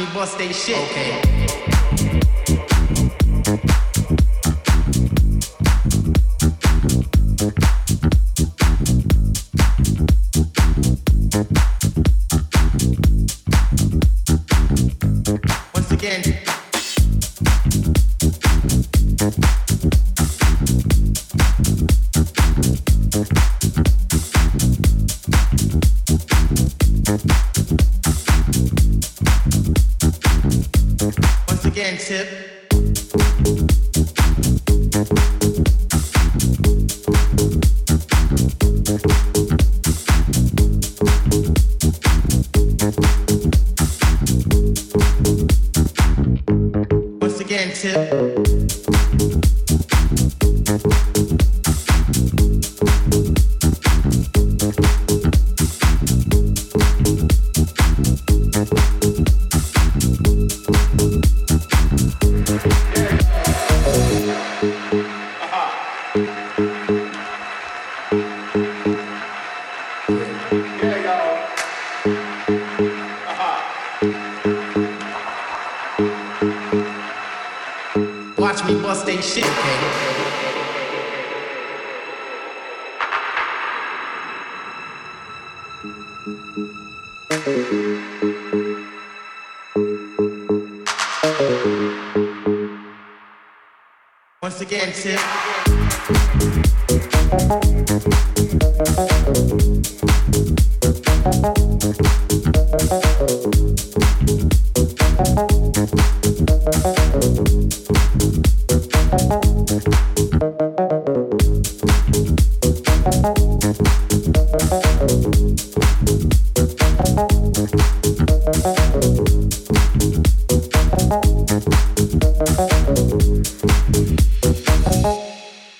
me bust they shit. Okay. Tip.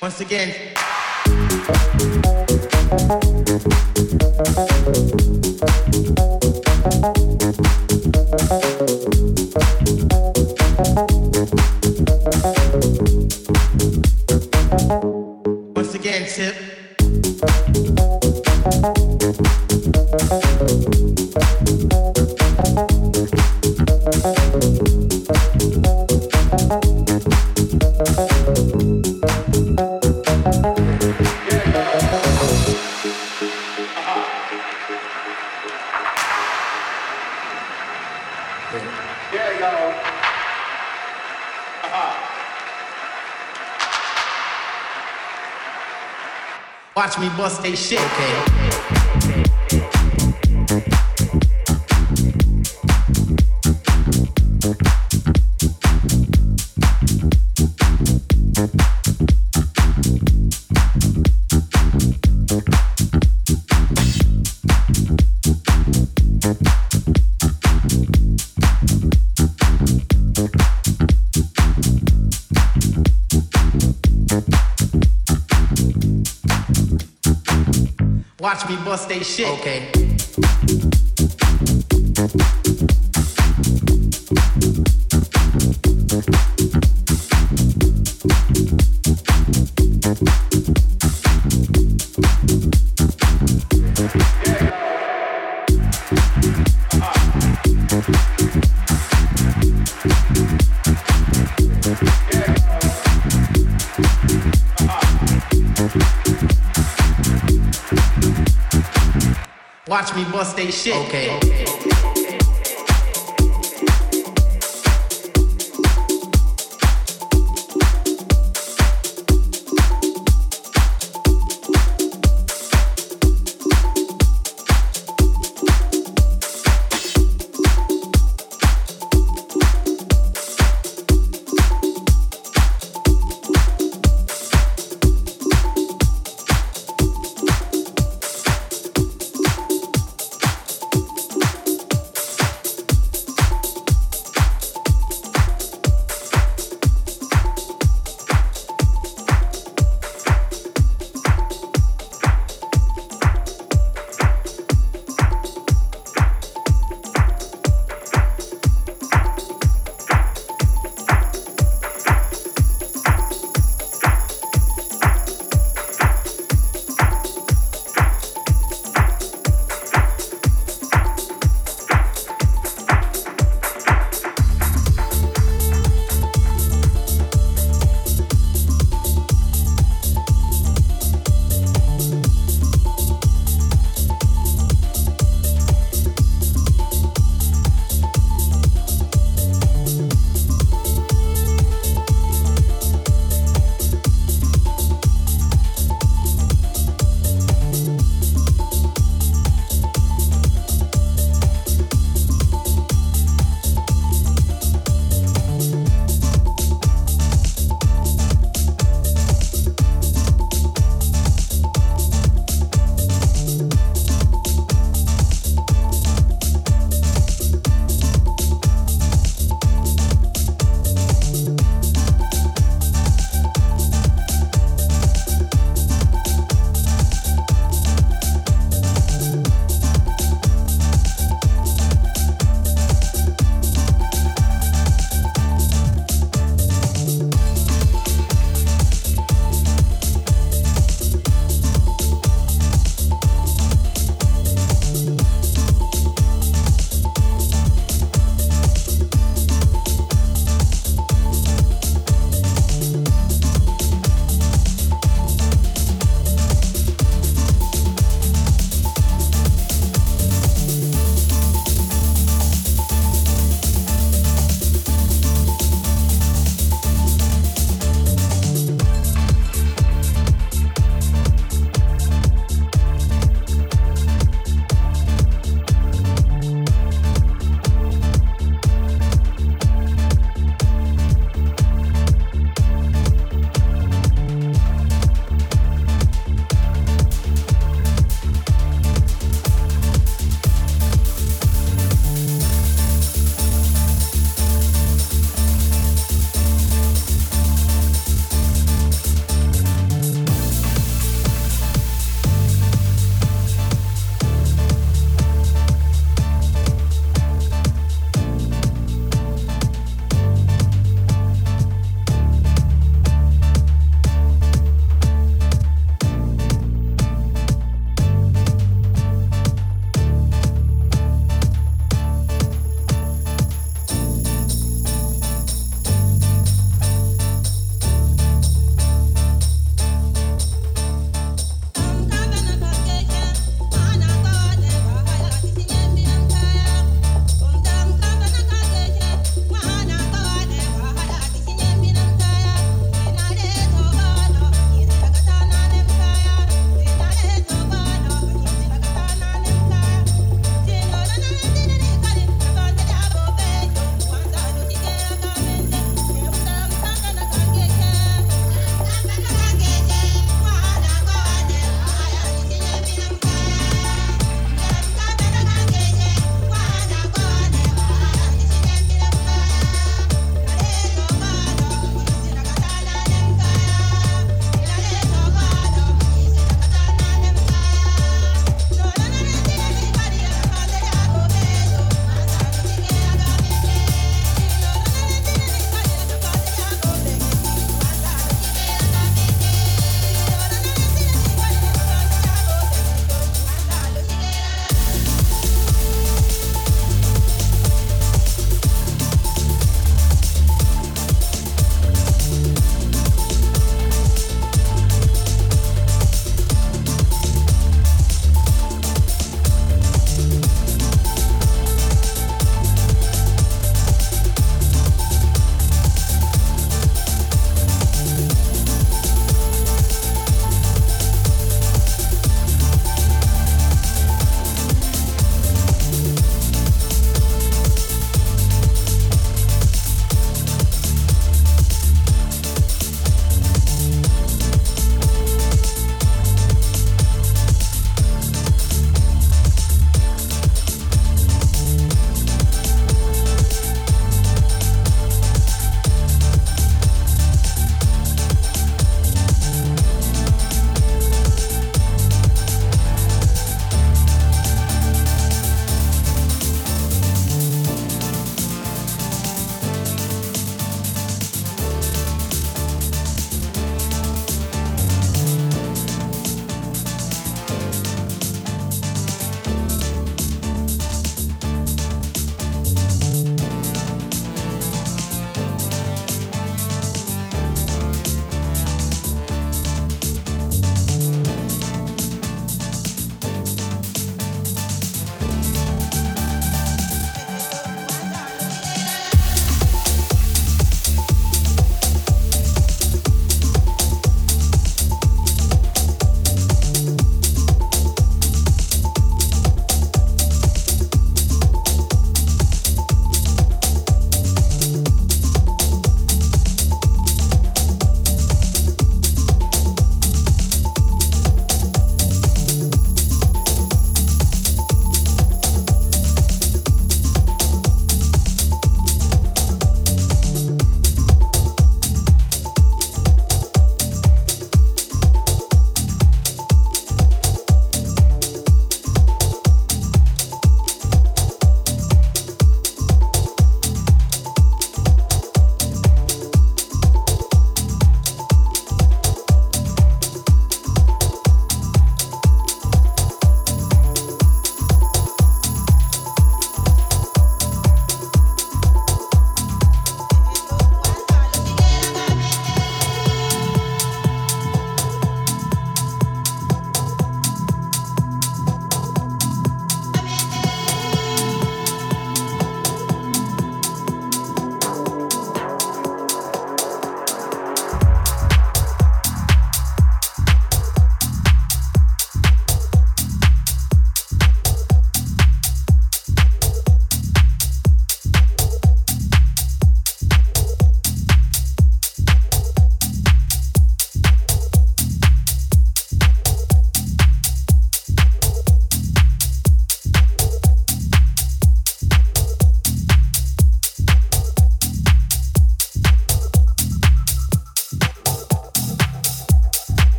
Once again. Watch me bust they shit. Okay. Bust they shit. Okay. Watch me bust they shit. Okay.